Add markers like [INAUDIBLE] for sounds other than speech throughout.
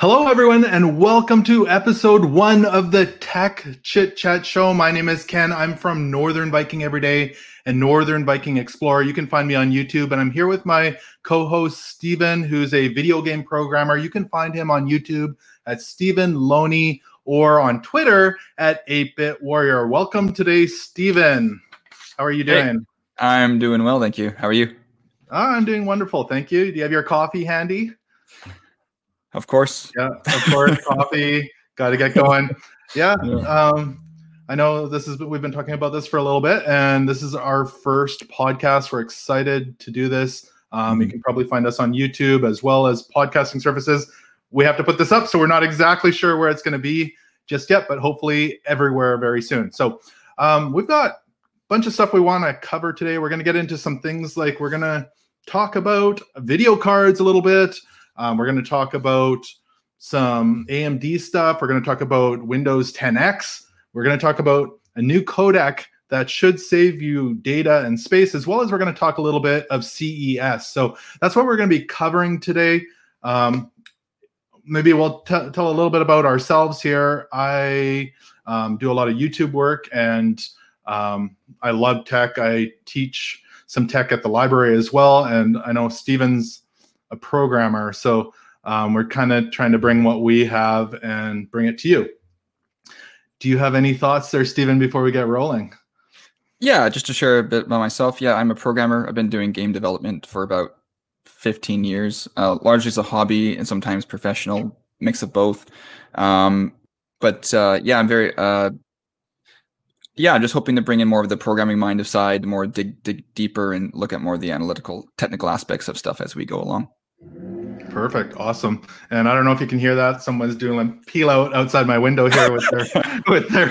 Hello, everyone, and welcome to episode one of the Tech Chit Chat Show. My name is Ken. I'm from Northern Viking Every Day and Northern Viking Explorer. You can find me on YouTube, and I'm here with my co host, Stephen, who's a video game programmer. You can find him on YouTube at Stephen Loney or on Twitter at 8-Bit Warrior. Welcome today, Stephen. How are you doing? Hey, I'm doing well, thank you. How are you? Oh, I'm doing wonderful, thank you. Do you have your coffee handy? Of course. Yeah, of course. [LAUGHS] coffee. Got to get going. Yeah. yeah. Um, I know this is we've been talking about this for a little bit, and this is our first podcast. We're excited to do this. Um, mm-hmm. You can probably find us on YouTube as well as podcasting services. We have to put this up, so we're not exactly sure where it's going to be just yet, but hopefully everywhere very soon. So um, we've got a bunch of stuff we want to cover today. We're going to get into some things like we're going to talk about video cards a little bit. Um, we're going to talk about some AMD stuff. We're going to talk about Windows 10X. We're going to talk about a new codec that should save you data and space, as well as we're going to talk a little bit of CES. So that's what we're going to be covering today. Um, maybe we'll t- tell a little bit about ourselves here. I um, do a lot of YouTube work and um, I love tech. I teach some tech at the library as well. And I know Stephen's a programmer. So um, we're kind of trying to bring what we have and bring it to you. Do you have any thoughts there, Stephen, before we get rolling? Yeah, just to share a bit about myself. Yeah, I'm a programmer. I've been doing game development for about 15 years, uh, largely as a hobby and sometimes professional, mix of both. Um, but uh, yeah, I'm very uh, yeah, I'm just hoping to bring in more of the programming mind of side, more dig dig deeper and look at more of the analytical, technical aspects of stuff as we go along. Perfect, awesome. And I don't know if you can hear that. Someone's doing a peel out outside my window here with their [LAUGHS] with their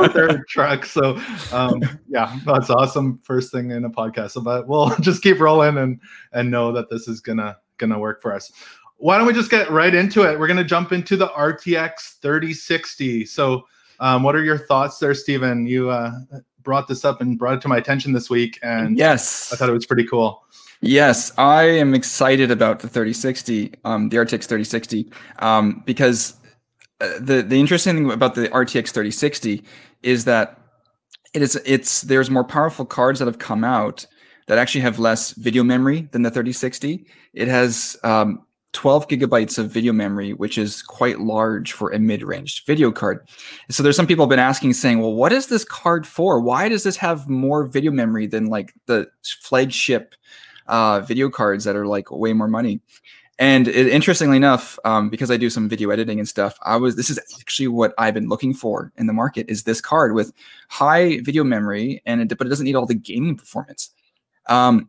with their [LAUGHS] truck. So um, yeah, that's awesome. First thing in a podcast. So, but we'll [LAUGHS] just keep rolling and and know that this is gonna gonna work for us. Why don't we just get right into it? We're gonna jump into the RTX 3060. So, um, what are your thoughts there, Stephen? You uh, brought this up and brought it to my attention this week, and yes, I thought it was pretty cool. Yes, I am excited about the 3060, um, the RTX 3060, um, because uh, the the interesting thing about the RTX 3060 is that it is it's there's more powerful cards that have come out that actually have less video memory than the 3060. It has um, 12 gigabytes of video memory, which is quite large for a mid-range video card. So there's some people have been asking, saying, "Well, what is this card for? Why does this have more video memory than like the flagship?" Uh, video cards that are like way more money. And it, interestingly enough, um, because I do some video editing and stuff, I was this is actually what I've been looking for in the market is this card with high video memory and it, but it doesn't need all the gaming performance. Um,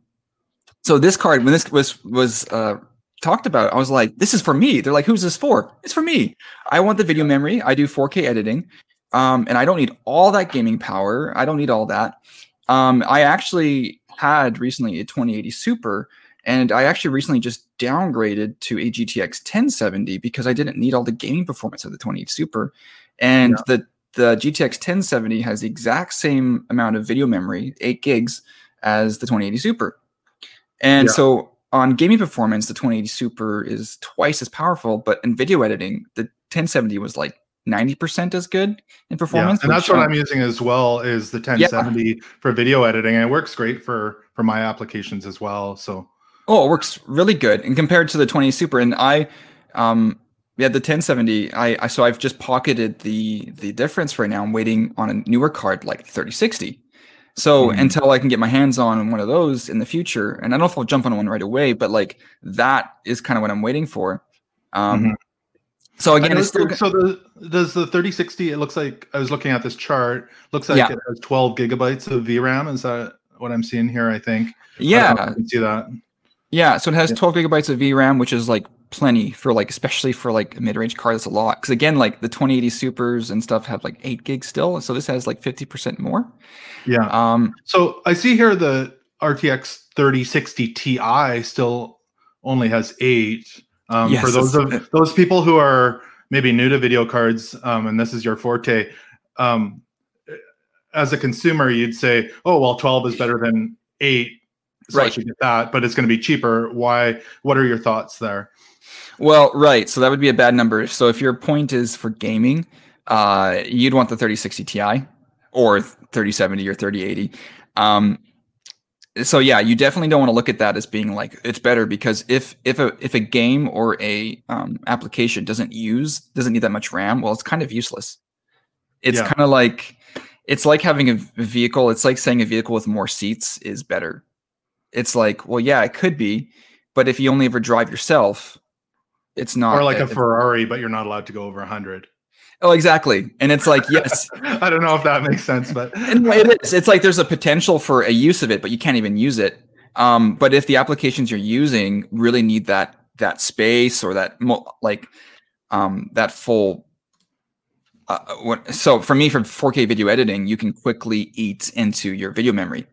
so this card, when this was was uh, talked about, I was like, this is for me. They're like, who's this for? It's for me. I want the video memory. I do 4K editing, um, and I don't need all that gaming power. I don't need all that. Um, I actually had recently a 2080 Super, and I actually recently just downgraded to a GTX 1070 because I didn't need all the gaming performance of the 2080 Super, and yeah. the the GTX 1070 has the exact same amount of video memory, eight gigs, as the 2080 Super, and yeah. so on gaming performance, the 2080 Super is twice as powerful, but in video editing, the 1070 was like 90% as good in performance. Yeah, and that's what I'm using as well is the 1070 yeah. for video editing. And it works great for for my applications as well. So Oh, it works really good. And compared to the 20 Super and I um yeah, the 1070 I, I so I've just pocketed the the difference right now. I'm waiting on a newer card like 3060. So mm-hmm. until I can get my hands on one of those in the future, and I don't know if I'll jump on one right away, but like that is kind of what I'm waiting for. Um, mm-hmm. So again, it's still so the does the 3060? It looks like I was looking at this chart. Looks like yeah. it has 12 gigabytes of VRAM. Is that what I'm seeing here? I think. Yeah, I can see that. Yeah, so it has yeah. 12 gigabytes of VRAM, which is like plenty for like, especially for like a mid-range card. That's a lot because again, like the 2080 Supers and stuff have like eight gigs still. So this has like 50% more. Yeah. Um. So I see here the RTX 3060 Ti still only has eight. Um, yes, for those of [LAUGHS] those people who are maybe new to video cards, um, and this is your forte, um, as a consumer, you'd say, "Oh, well, 12 is better than eight, so right. I should get that." But it's going to be cheaper. Why? What are your thoughts there? Well, right. So that would be a bad number. So if your point is for gaming, uh, you'd want the 3060 Ti or 3070 or 3080. Um, so yeah, you definitely don't want to look at that as being like it's better because if if a if a game or a um, application doesn't use doesn't need that much RAM, well, it's kind of useless. It's Yeah. kind of like it's like having a vehicle. It's like saying a vehicle with more seats is better. It's like, well, yeah, it could be, but if you only ever drive yourself, it's not. or like a it- Ferrari, but you're not allowed to go over 100. Oh, exactly. And it's like, yes, [LAUGHS] I don't know if that makes sense, but [LAUGHS] it is. It's like there's a potential for a use of it, but you can't even use it. Um, but if the applications you're using really need that that space or that like um, that full. Uh, what, so for me, for 4K video editing, you can quickly eat into your video memory,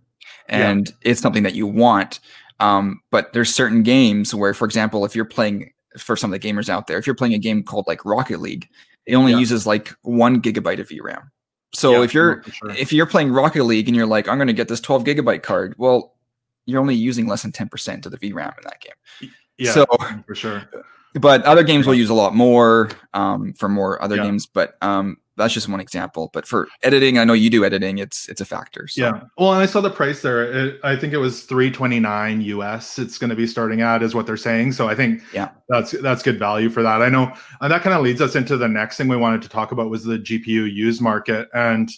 Yeah. and it's something that you want. Um, but there's certain games where, for example, if you're playing for some of the gamers out there, if you're playing a game called like Rocket League, it only Yeah. uses like one gigabyte of VRAM. So Yeah, if you're sure. if you're playing Rocket League and you're like, I'm going to get this 12 gigabyte card, well, you're only using less than 10% of the VRAM in that game. yeah, so- for sure. But other games will use a lot more um, for more other Yeah. games. But um, that's just one example. But for editing, I know you do editing. It's it's a factor. So. Yeah. Well, and I saw the price there. It, I think it was 329 US. It's going to be starting at is what they're saying. So I think Yeah. that's that's good value for that. I know and that kind of leads us into the next thing we wanted to talk about was the GPU used market. And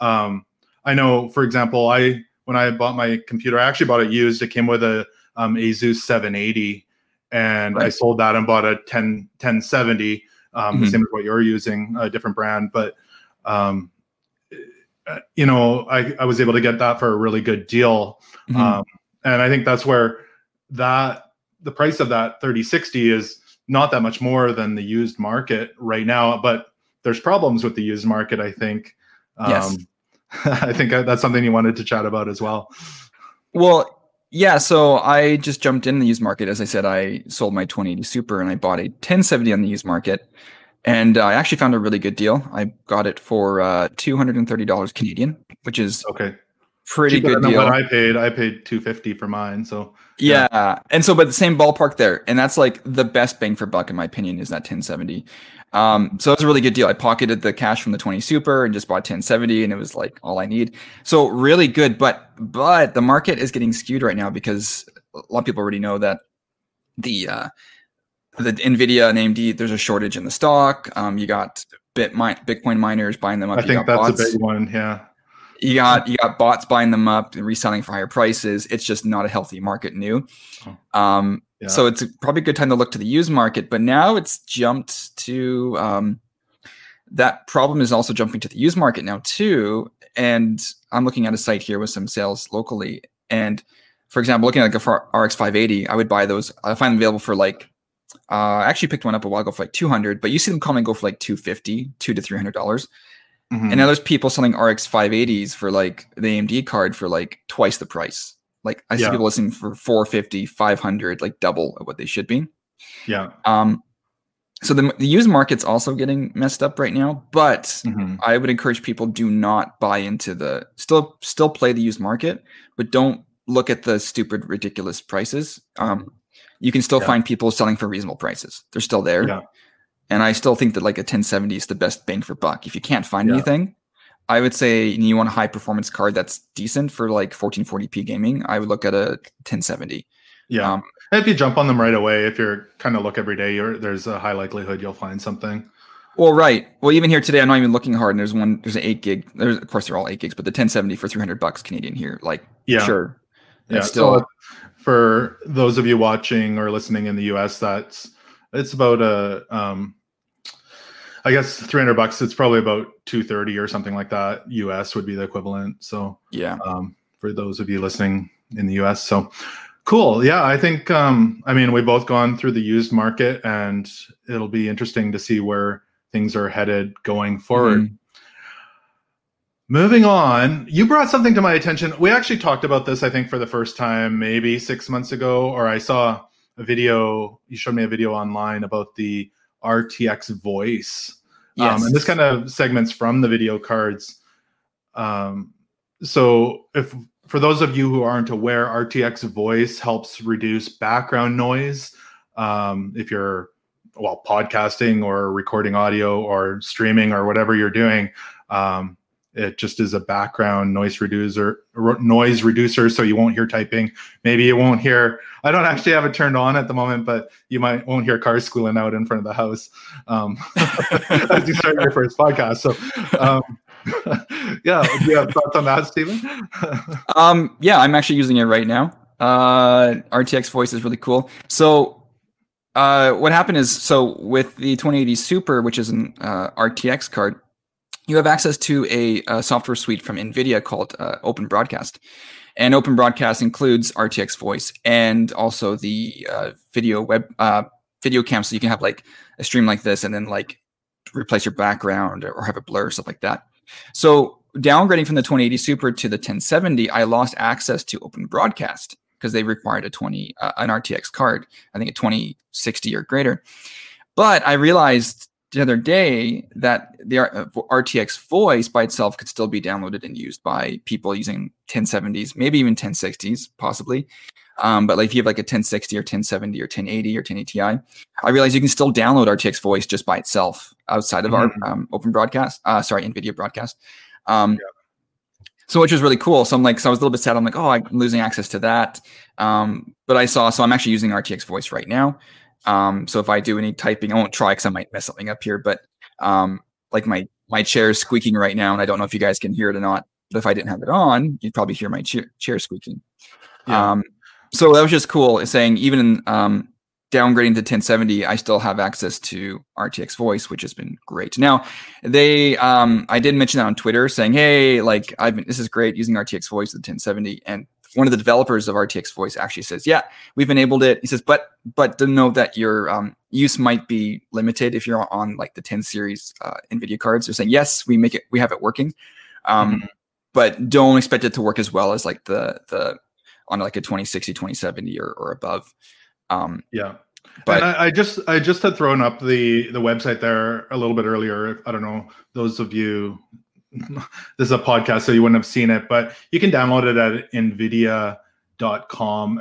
um, I know, for example, I when I bought my computer, I actually bought it used. It came with a um, Asus 780, and I sold that and bought a 10 1070, um, the Mhm. same as what you're using, a different brand, but. Um, uh, you know, I, I was able to get that for a really good deal. Mhm. Um, and I think that's where that the price of that 3060 is not that much more than the used market right now. But there's problems with the used market, I think. Um, Yes. [LAUGHS] I think that's something you wanted to chat about as well. Well, yeah. So I just jumped in the used market. As I said, I sold my 2080 Super and I bought a 1070 on the used market. And uh, I actually found a really good deal. I got it for uh, $230 Canadian, which is Okay. pretty Cheaper good than deal. what I paid. I paid 250 for mine. So Yeah. And so, but the same ballpark there. And that's like the best bang for buck, in my opinion, is that 1070. Um, so it's a really good deal. I pocketed the cash from the 20 Super and just bought 1070, and it was like all I need. So really good. But, but the market is getting skewed right now because a lot of people already know that the, uh, the Nvidia and AMD, there's a shortage in the stock. Um, you got bit mi- Bitcoin miners buying them up. I You think got that's bots a big one. Yeah. you got you got bots buying them up and reselling for higher prices. It's just not a healthy market new. Um, Yeah. So it's probably a good time to look to the used market. But now it's jumped to um, that problem is also jumping to the used market now too. And I'm looking at a site here with some sales locally. And for example, looking at like a RX 580, I would buy those. I find them available for like. Uh, I actually picked one up a while ago for like 200, but you see them come and go for like 250, two to 300 dollars. Mhm. And now there's people selling RX 580s for like the AMD card for like twice the price. Like I see Yeah. people listening for 450, 500, like double of what they should be. yeah. Um, so the, the used market's also getting messed up right now, but Mhm. I would encourage people do not buy into the still still play the used market, but don't look at the stupid ridiculous prices. Um, you can still Yeah. find people selling for reasonable prices. They're still there. Yeah. And I still think that like a 1070 is the best bang for buck. If you can't find Yeah. anything, I would say you want a high performance card that's decent for like 1440p gaming. I would look at a 1070. Yeah. Um, if you jump on them right away, if you're kind of look every day, you're, there's a high likelihood you'll find something. Well, right. Well, even here today, I'm not even looking hard. And there's one. There's an eight gig. There's of course they're all eight gigs, but the 1070 for 300 bucks Canadian here. Like, Yeah. sure. Yeah. It's still so for those of you watching or listening in the US, that's it's about a um I guess 300 bucks. It's probably about 230 or something like that. US would be the equivalent. So yeah. um, for those of you listening in the US. So cool. Yeah, I think um, I mean we've both gone through the used market, and it'll be interesting to see where things are headed going forward. Mhm. Moving on, you brought something to my attention. We actually talked about this, I think, for the first time maybe six months ago, or I saw a video. You showed me a video online about the RTX Voice. Um, and this kind of segments from the video cards. Um, so, if for those of you who aren't aware, RTX Voice helps reduce background noise. Um, if you're well podcasting or recording audio or streaming or whatever you're doing um, it just is a background noise reducer noise reducer so you won't hear typing. Maybe you won't hear i don't actually have it turned on at the moment but you might won't hear cars squealing out in front of the house um, [LAUGHS] as you start your first podcast so um, [LAUGHS] yeah do you have thoughts on that stephen [LAUGHS] um, yeah i'm actually using it right now. Uh, rtx voice is really cool. So uh, what happened is so with the 2080 super which is an uh, rtx card you have access to a, a software suite from NVIDIA called uh, Open Broadcast. And Open Broadcast includes RTX voice and also the uh, video web uh, video cam, so you can have like a stream like this and then like replace your background or have a blur or stuff like that. So downgrading from the 2080 Super to the 1070, I lost access to Open Broadcast because they required a 20 uh, an RTX card, I think a 2060 or greater. But I realized the other day that the RTX voice by itself could still be downloaded and used by people using 1070s, maybe even 1060s, possibly. Um, but like if you have like a 1060 or 1070 or 1080 or 1080 Ti, I realize you can still download RTX voice just by itself outside of mm-hmm. our um, open broadcast. Uh, sorry, NVIDIA broadcast. Um, yeah. So which was really cool. So I'm like, so I was a little bit sad. I'm like, oh, I'm losing access to that. Um, but I saw, so I'm actually using RTX voice right now. Um, so if I do any typing, I won't try because I might mess something up here. But um, like my my chair is squeaking right now, and I don't know if you guys can hear it or not. But if I didn't have it on, you'd probably hear my chair, chair squeaking. Yeah. Um, so that was just cool. Saying even in um, downgrading to 1070, I still have access to RTX voice, which has been great. Now, they, um, I did mention that on Twitter saying, Hey, like I've been, this is great using RTX voice with 1070. And one of the developers of RTX Voice actually says, "Yeah, we've enabled it." He says, "But but to know that your um, use might be limited if you're on like the 10 series uh, NVIDIA cards." They're saying, "Yes, we make it, we have it working, um, mm-hmm. but don't expect it to work as well as like the the on like a 2060, 2070 or, or above." Um, yeah. But I, I, just I just had thrown up the the website there a little bit earlier. I don't know those of you [LAUGHS] this is a podcast, so you wouldn't have seen it, but you can download it at nvidia.com.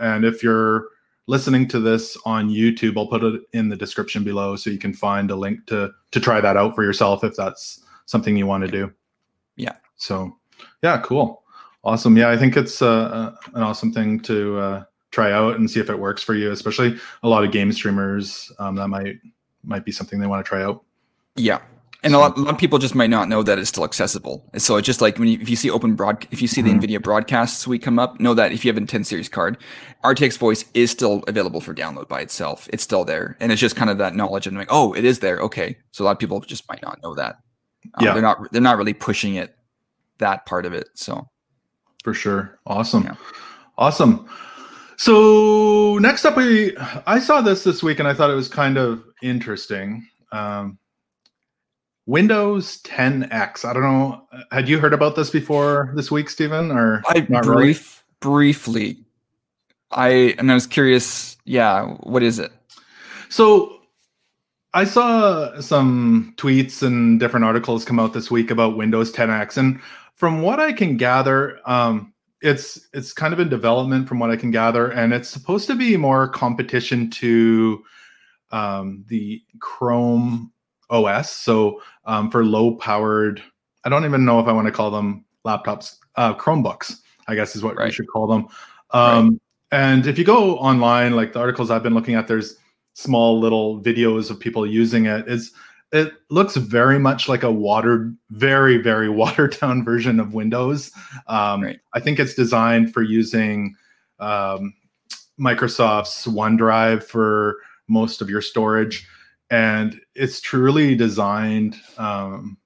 And if you're listening to this on YouTube, I'll put it in the description below so you can find a link to to try that out for yourself if that's something you want to do. Yeah. So, yeah, cool. Awesome. Yeah, I think it's uh, uh, an awesome thing to uh, try out and see if it works for you, especially a lot of game streamers um, that might might be something they want to try out. Yeah, and a lot, a lot, of people just might not know that it's still accessible. So it's just like when you, if you see open broad, if you see the mm-hmm. NVIDIA broadcast suite come up, know that if you have a 10 series card, RTX voice is still available for download by itself. It's still there. And it's just kind of that knowledge and like, oh, it is there. Okay. So a lot of people just might not know that. Um, yeah. They're not, they're not really pushing it, that part of it. So for sure. Awesome. Yeah. Awesome. So next up, we, I saw this this week and I thought it was kind of interesting. Um, Windows 10X. I don't know. Had you heard about this before this week, Stephen? Or I brief, really? briefly. I and I was curious. Yeah, what is it? So I saw some tweets and different articles come out this week about Windows 10X, and from what I can gather, um, it's it's kind of in development from what I can gather, and it's supposed to be more competition to um, the Chrome OS. So um, for low powered, I don't even know if I want to call them laptops, uh, Chromebooks, I guess is what right. we should call them. Um, right. And if you go online, like the articles I've been looking at, there's small little videos of people using it. It's it looks very much like a watered, very very [LAUGHS] watered down version of Windows. Um, right. I think it's designed for using um, Microsoft's OneDrive for most of your storage and it's truly designed um,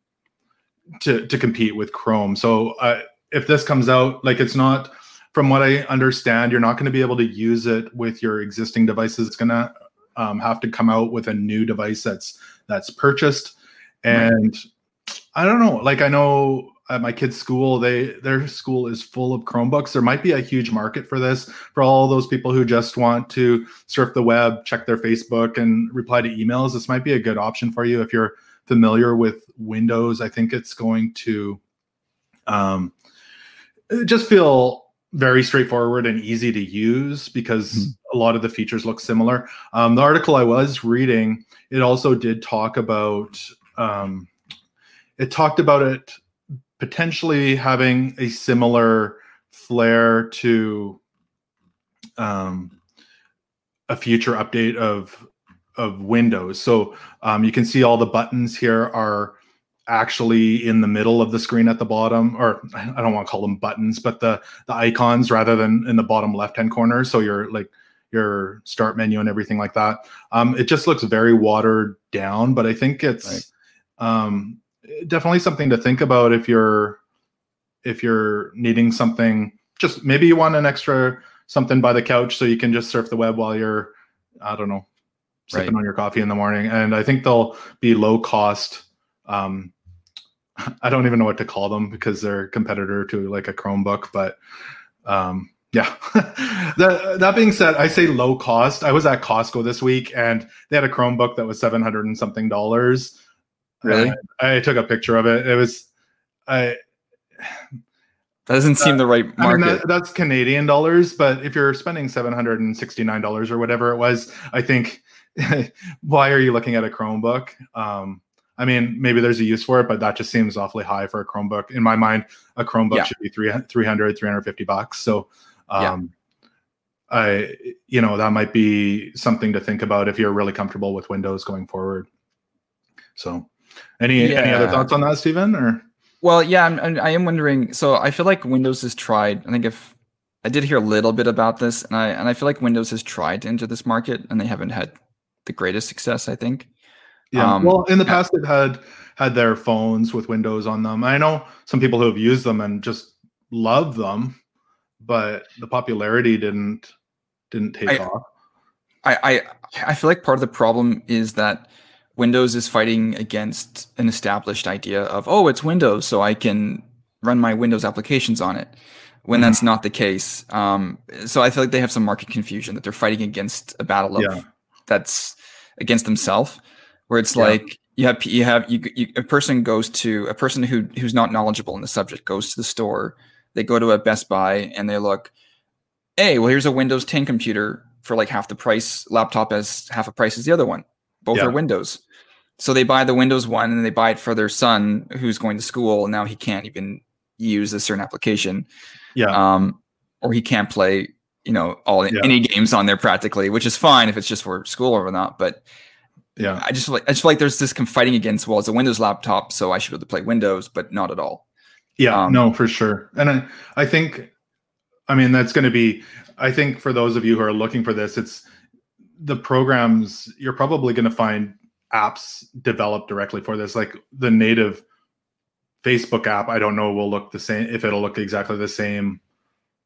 to to compete with Chrome. So uh, if this comes out, like it's not, from what I understand, you're not going to be able to use it with your existing devices. It's going to um, have to come out with a new device that's that's purchased, and right. I don't know. Like I know at my kids' school, they their school is full of Chromebooks. There might be a huge market for this for all those people who just want to surf the web, check their Facebook, and reply to emails. This might be a good option for you if you're familiar with Windows. I think it's going to um, just feel very straightforward and easy to use because mm-hmm. a lot of the features look similar. Um, the article I was reading, it also did talk about um, it talked about it potentially having a similar flair to um, a future update of of Windows. So um, you can see all the buttons here are actually in the middle of the screen at the bottom, or I don't want to call them buttons, but the the icons rather than in the bottom left hand corner. So you're like your start menu and everything like that. Um, it just looks very watered down, but I think it's right. um, definitely something to think about if you're if you're needing something. Just maybe you want an extra something by the couch so you can just surf the web while you're I don't know sipping right. on your coffee in the morning. And I think they'll be low cost. Um, [LAUGHS] I don't even know what to call them because they're competitor to like a Chromebook, but um, yeah. [LAUGHS] that, that being said, I say low cost. I was at Costco this week and they had a Chromebook that was 700 and something dollars. Really? I took a picture of it. It was, I, that doesn't seem uh, the right market. I mean, that, that's Canadian dollars, but if you're spending seven hundred and sixty nine dollars or whatever it was, I think [LAUGHS] why are you looking at a Chromebook? Um, I mean, maybe there's a use for it, but that just seems awfully high for a Chromebook. In my mind, a Chromebook yeah. should be 300, 350 bucks. So, um, yeah. I, you know, that might be something to think about if you're really comfortable with Windows going forward. So, any yeah. any other thoughts on that, Stephen? Or well, yeah, I'm, I am wondering. So, I feel like Windows has tried. I think if I did hear a little bit about this, and I and I feel like Windows has tried to enter this market, and they haven't had the greatest success, I think. Yeah. Um, well, in the past, they've had had their phones with Windows on them. I know some people who have used them and just love them, but the popularity didn't didn't take I, off. I, I I feel like part of the problem is that Windows is fighting against an established idea of oh, it's Windows, so I can run my Windows applications on it. When mm-hmm. that's not the case, um, so I feel like they have some market confusion that they're fighting against a battle of yeah that's against themselves where it's yeah. like you have you have you, you, a person goes to a person who who's not knowledgeable in the subject goes to the store they go to a best buy and they look hey well here's a windows 10 computer for like half the price laptop as half a price as the other one both yeah. are windows so they buy the windows one and they buy it for their son who's going to school and now he can't even use a certain application yeah um or he can't play you know all yeah. any games on there practically, which is fine if it's just for school or not. But yeah, I just like I just feel like there's this fighting against well, it's a Windows laptop, so I should be able to play Windows, but not at all. Yeah, um, no, for sure. And I I think, I mean, that's going to be. I think for those of you who are looking for this, it's the programs you're probably going to find apps developed directly for this, like the native Facebook app. I don't know will look the same if it'll look exactly the same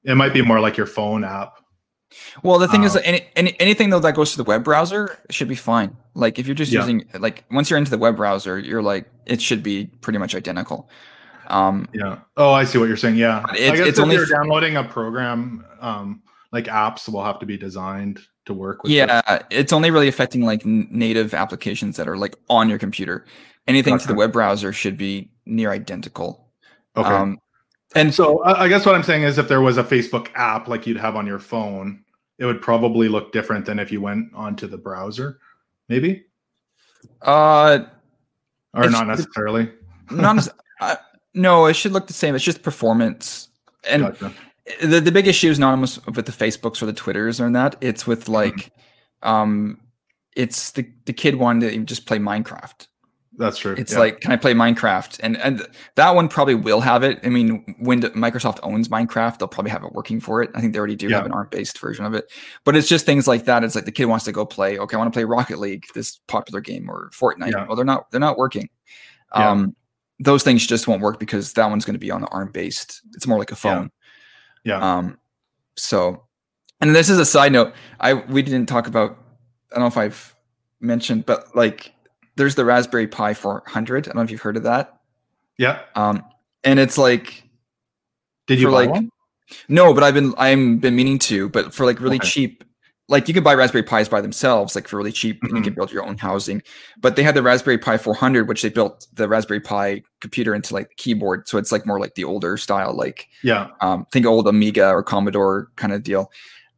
it might be more like your phone app. Well, the thing um, is, any, any, anything though that goes to the web browser should be fine. Like if you're just yeah. using, like once you're into the web browser, you're like it should be pretty much identical. Um, yeah. Oh, I see what you're saying. Yeah. It, I guess it's if only you're downloading a program, um, like apps will have to be designed to work with. Yeah, this. it's only really affecting like native applications that are like on your computer. Anything okay. to the web browser should be near identical. Okay. Um, and so I guess what I'm saying is if there was a Facebook app like you'd have on your phone, it would probably look different than if you went onto the browser, maybe? Uh or not necessarily. not [LAUGHS] uh, no, it should look the same. It's just performance. And gotcha. The, the big issue is not almost with the Facebooks or the Twitters or that. It's with mm-hmm. like mm-hmm. um it's the, the kid wanted to just play Minecraft. That's true. It's yeah. like, can I play Minecraft? And and that one probably will have it. I mean, when Microsoft owns Minecraft, they'll probably have it working for it. I think they already do yeah. have an ARM-based version of it. But it's just things like that. It's like the kid wants to go play. Okay, I want to play Rocket League, this popular game, or Fortnite. Yeah. Well, they're not. They're not working. Um, those things just won't work because that one's going to be on the ARM-based. It's more like a phone. Yeah. Um. So, and this is a side note. I we didn't talk about. I don't know if I've mentioned, but like there's the Raspberry Pi 400. I don't know if you've heard of that. Yeah. Um, and it's like, did you buy like, one? No, but I've been I'm been meaning to, but for like really okay. cheap, like you can buy Raspberry Pis by themselves, like for really cheap, and you can Mhm. build your own housing. But they had the Raspberry Pi 400, which they built the Raspberry Pi computer into like the keyboard, so it's like more like the older style, like Yeah. um, think old Amiga or Commodore kind of deal.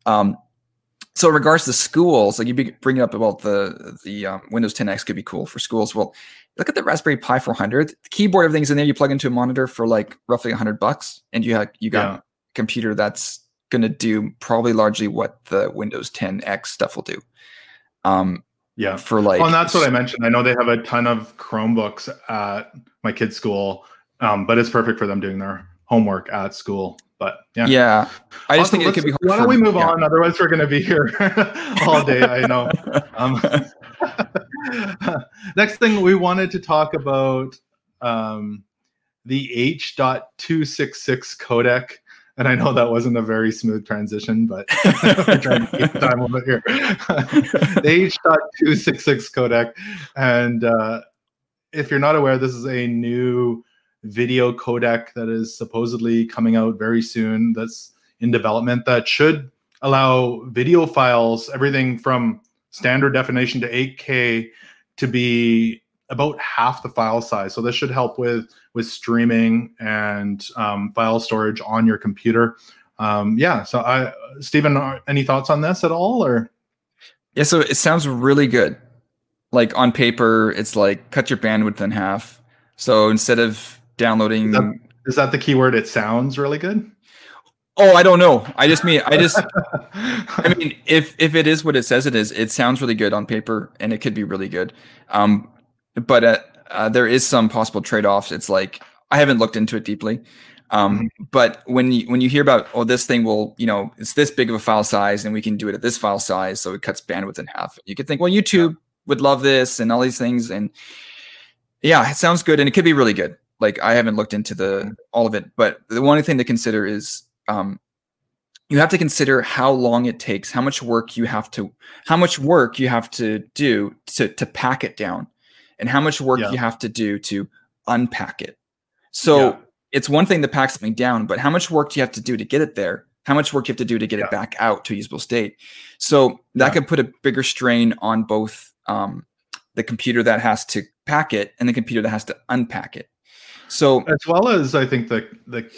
Um, so in regards to schools, like you be- bring up about the the um, Windows 10X could be cool for schools. Well, look at the Raspberry Pi 400. The keyboard, everything's in there. You plug into a monitor for like roughly 100 bucks, and you have you got Yeah. a computer that's going to do probably largely what the Windows 10X stuff will do. Um, Yeah. for like, Well, and that's what I mentioned. I know they have a ton of Chromebooks at my kids' school, um, but it's perfect for them doing their homework at school. But yeah. yeah. I just Awesome. think it could be. Why don't we move yeah. on? Otherwise, we're going to be here [LAUGHS] all day. I know. [LAUGHS] Um, [LAUGHS] next thing, we wanted to talk about um, the H.266 codec. And I know that wasn't a very smooth transition, but [LAUGHS] trying to keep time limit here. [LAUGHS] the H.266 codec. And uh, if you're not aware, this is a new video codec that is supposedly coming out very soon that's in development that should allow video files, everything from standard definition to 8K, to be about half the file size. So this should help with with streaming and um, file storage on your computer. Um, yeah. So I, Stephen, are- any thoughts on this at all, or? Yeah, so it sounds really good. Like on paper, it's like cut your bandwidth in half. So instead of downloading, Is Is that the keyword? It sounds really good. oh, I don't know. I just mean, I just, I mean, if if it is what it says it is, it sounds really good on paper, and it could be really good. Um, but uh, uh, there is some possible trade offs. It's like I haven't looked into it deeply. Um, but when you when you hear about oh this thing will you know it's this big of a file size and we can do it at this file size so it cuts bandwidth in half. You could think well YouTube would love this and all these things and yeah it sounds good and it could be really good. Like I haven't looked into the all of it but the one thing to consider is um, you have to consider how long it takes how much work you have to how much work you have to do to to pack it down and how much work Yeah. you have to do to unpack it so Yeah. it's one thing to pack something down, but how much work do you have to do to get it there? How much work do you have to do to get Yeah. it back out to a usable state? So that could put a bigger strain on both um, the computer that has to pack it and the computer that has to unpack it. So as well as I think the the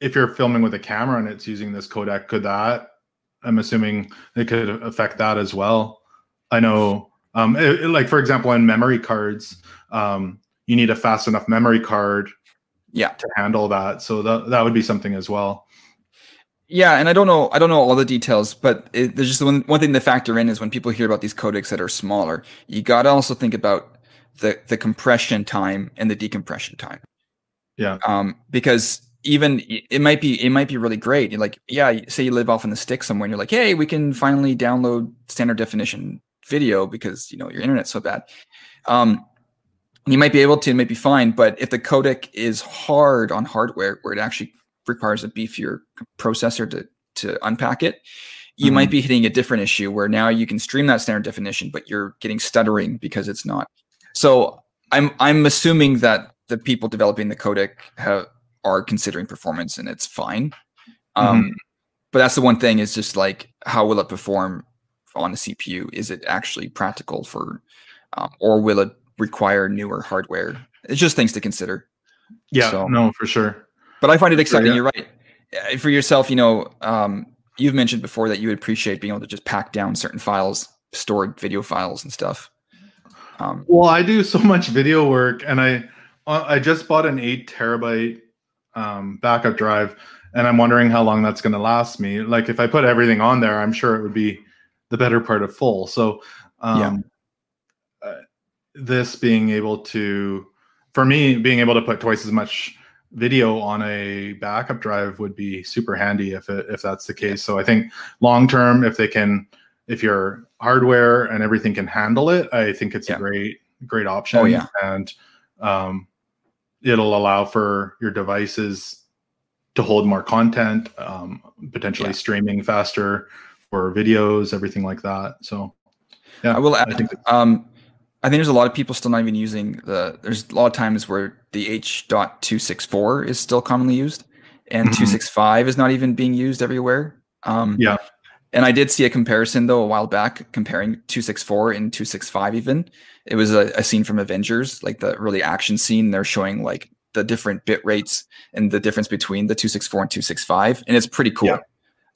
if you're filming with a camera and it's using this codec, could that? I'm assuming it could affect that as well. I know, um, it- it- like for example, in memory cards, um, you need a fast enough memory card, Yeah. to handle that. So that that would be something as well. yeah, and I don't know, I don't know all the details, but it, there's just one one thing to factor in is when people hear about these codecs that are smaller, you got to also think about the the compression time and the decompression time. Yeah. um, because even it might be it might be really great. You're like, yeah, say you live off in the stick somewhere, and you're like, hey, we can finally download standard definition video because you know your internet's so bad. Um, you might be able to, it might be fine, but if the codec is hard on hardware, where it actually requires a beefier processor to to unpack it, you Mhm. might be hitting a different issue where now you can stream that standard definition, but you're getting stuttering because it's not. So I'm I'm assuming that the people developing the codec have, are considering performance and it's fine. Um, But that's the one thing is just like how will it perform on a CPU? Is it actually practical for, um, or will it require newer hardware? It's just things to consider. Yeah, So- no, for sure. But I find it exciting. yeah. You're right. Uh, For yourself, you know, um, you've mentioned before that you would appreciate being able to just pack down certain files, stored video files and stuff. Um, Well, I do so [LAUGHS] much video work, and I uh, I just bought an eight terabyte um, backup drive, and I'm wondering how long that's going to last me. Like, if I put everything on there, I'm sure it would be the better part of full. So, um, uh, this being able to, for me, being able to put twice as much video on a backup drive would be super handy if it if that's the case. So I think long term, if they can, if your hardware and everything can handle it, I think it's Yeah. a great great option. Oh, yeah. and um, it'll allow for your devices to hold more content, um, potentially Yeah. streaming faster for videos, everything like that. So yeah, I will I add, think um, I think there's a lot of people still not even using the, there's a lot of times where the H.264 is still commonly used and Mhm. 265 is not even being used everywhere. Um, Yeah. and I did see a comparison though a while back comparing 264 and 265 even. It was a, a scene from Avengers, like the really action scene. They're showing like the different bit rates and the difference between the 264 and 265 and it's pretty cool. Yeah.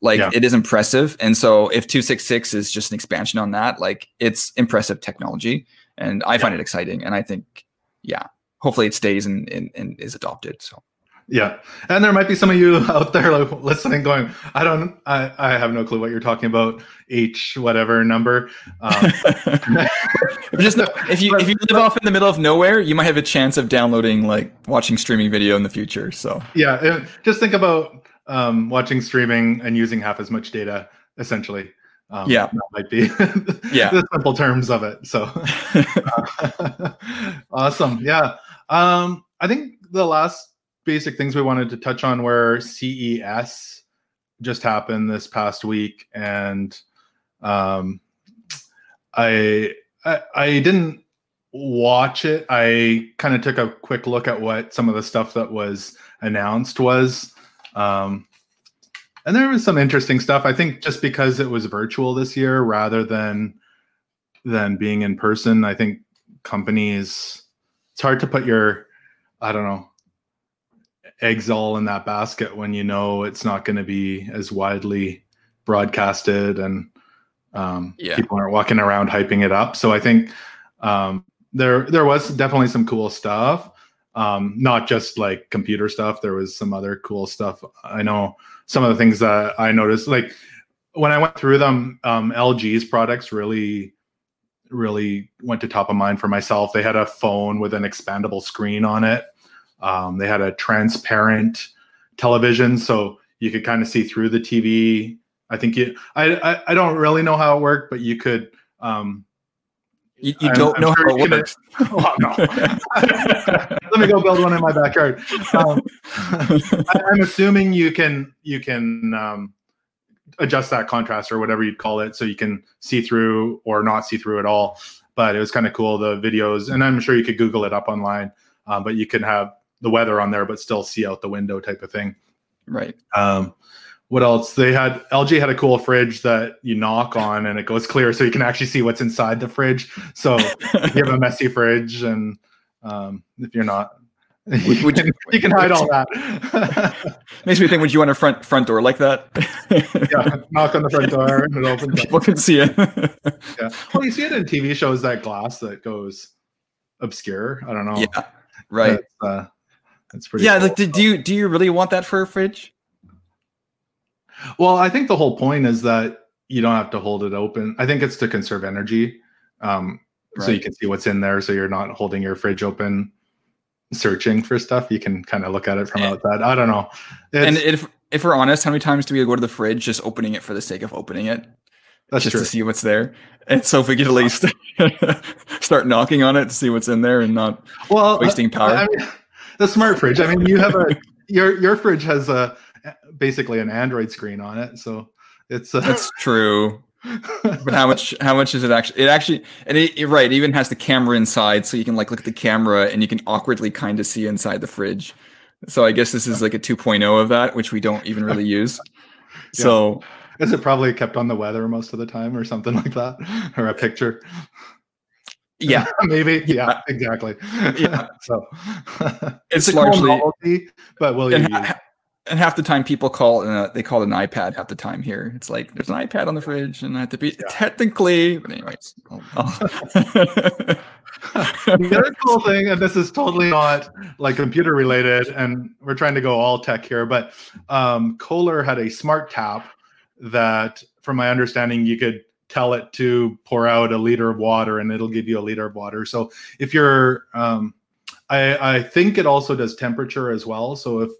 Like yeah. it is impressive. And so if 266 is just an expansion on that, like it's impressive technology and I yeah. find it exciting and I think yeah, hopefully it stays and, and, and is adopted. So yeah, and there might be some of you [LAUGHS] out there like listening, going, "I don't, I, I have no clue what you're talking about." H whatever number. Um, [LAUGHS] just if you if you live off in the middle of nowhere, you might have a chance of downloading like watching streaming video in the future. So yeah, just think about um, watching streaming and using half as much data, essentially. Um, yeah, that might be [LAUGHS] yeah the simple terms of it. So uh, [LAUGHS] [LAUGHS] awesome, yeah. Um, I think the last basic things we wanted to touch on were CES just happened this past week, and um, I, I I didn't watch it. I kind of took a quick look at what some of the stuff that was announced was. Um, and there was some interesting stuff. I think just because it was virtual this year rather than than being in person, I think companies it's hard to put your I don't know eggs all in that basket when you know it's not going to be as widely broadcasted and um, yeah. people aren't walking around hyping it up. So I think um, there there was definitely some cool stuff. Um, not just like computer stuff. There was some other cool stuff. I know some of the things that I noticed, like when I went through them, um, LG's products really, really went to top of mind for myself. They had a phone with an expandable screen on it um, they had a transparent television, so you could kind of see through the TV. I think you. I, I, I don't really know how it worked, but you could. Um, you, you don't I'm know sure how it works. [LAUGHS] Oh, no. [LAUGHS] Let me go build one in my backyard. Um, I, am assuming you can you can um, adjust that contrast or whatever you'd call it, so you can see through or not see through at all. But it was kind of cool the videos, and I'm sure you could Google it up online. Uh, but you can have the weather on there, but still see out the window type of thing. Right. Um, what else? They had LG had a cool fridge that you knock on and it goes clear, so you can actually see what's inside the fridge. So you have a messy fridge, and um, if you're not, would, would you, you, can hide all that. [LAUGHS] Makes me think: Would you want a front front door like that? yeah, knock on the front door and it opens. People up. can see it. yeah, well, you see it in TV shows that glass that goes obscure. I don't know. Yeah, right. Uh, that's pretty. Yeah, cool. like do you do you really want that for a fridge? Well, I think the whole point is that you don't have to hold it open. I think it's to conserve energy, um, right. so you can see what's in there, so you're not holding your fridge open, searching for stuff. You can kind of look at it from and, outside. I don't know. It's, and if if we're honest, how many times do we go to the fridge just opening it for the sake of opening it? That's just true. to see what's there. And so if we could at least [LAUGHS] start knocking on it to see what's in there and not well wasting power. I mean, [LAUGHS] the smart fridge. I mean, you have a [LAUGHS] your your fridge has a basically an Android screen on it, so it's uh, that's true. [LAUGHS] but how much how much is it actually it actually and it, it, right it even has the camera inside so you can like look at the camera and you can awkwardly kind of see inside the fridge so i guess this is like a 2.0 of that which we don't even really use [LAUGHS] yeah. so is it probably kept on the weather most of the time or something [LAUGHS] like that or a picture yeah, maybe. Yeah, yeah, exactly. Yeah. so it's, it's largely, novelty, but will you? And half the time people call uh, they call it an iPad half the time here. It's like there's an iPad on the fridge, and I have to be yeah. technically. But anyways, the other cool thing, and this is totally not like computer related, and we're trying to go all tech here, but um, Kohler had a smart tap that, from my understanding, you could tell it to pour out a liter of water and it'll give you a liter of water. So if you're, um, I, I think it also does temperature as well. So if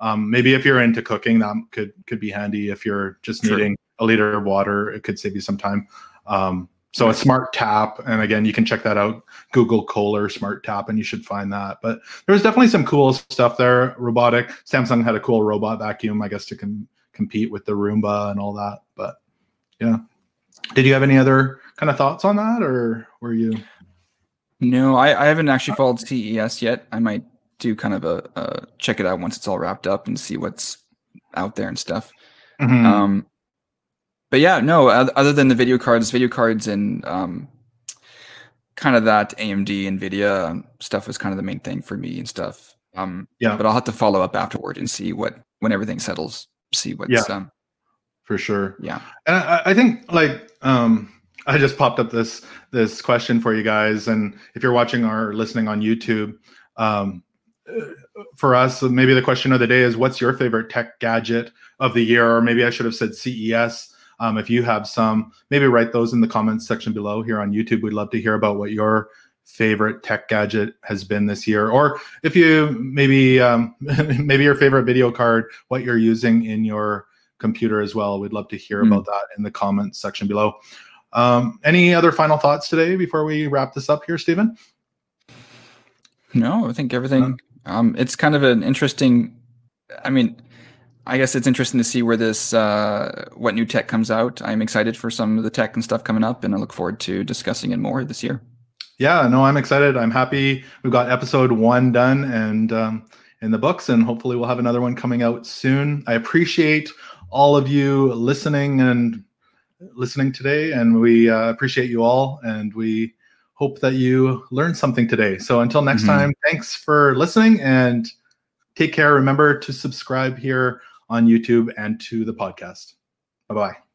um, maybe if you're into cooking, that could could be handy. If you're just sure. needing a liter of water, it could save you some time. Um, so a smart tap, and again, you can check that out. Google Kohler smart tap, and you should find that. But there's definitely some cool stuff there. Robotic. Samsung had a cool robot vacuum, I guess, to com- compete with the Roomba and all that. But yeah, did you have any other kind of thoughts on that, or were you? No, I, I haven't actually followed CES yet. I might do kind of a, a, check it out once it's all wrapped up and see what's out there and stuff. Mm-hmm. Um, but yeah, no. Other than the video cards, video cards and um, kind of that AMD Nvidia um, stuff was kind of the main thing for me and stuff. Um, yeah, but I'll have to follow up afterward and see what when everything settles. See what's yeah, um, for sure. Yeah, and I, I think like um, I just popped up this this question for you guys, and if you're watching or listening on YouTube, um, for us, maybe the question of the day is, what's your favorite tech gadget of the year? Or maybe I should have said CES. Um, if you have some, maybe write those in the comments section below here on YouTube. We'd love to hear about what your favorite tech gadget has been this year, or if you maybe um, [LAUGHS] maybe your favorite video card, what you're using in your computer as well. We'd love to hear mm. about that in the comments section below. Um, any other final thoughts today before we wrap this up here, Stephen? No, I think everything. Um, it's kind of an interesting. I mean, I guess it's interesting to see where this uh, what new tech comes out. I'm excited for some of the tech and stuff coming up, and I look forward to discussing it more this year. Yeah, no, I'm excited. I'm happy. We've got episode one done and um, in the books, and hopefully we'll have another one coming out soon. I appreciate all of you listening and listening today, and we uh, appreciate you all, and we hope that you learned something today. So until next mm-hmm. time, thanks for listening and take care. Remember to subscribe here on YouTube and to the podcast. Bye bye.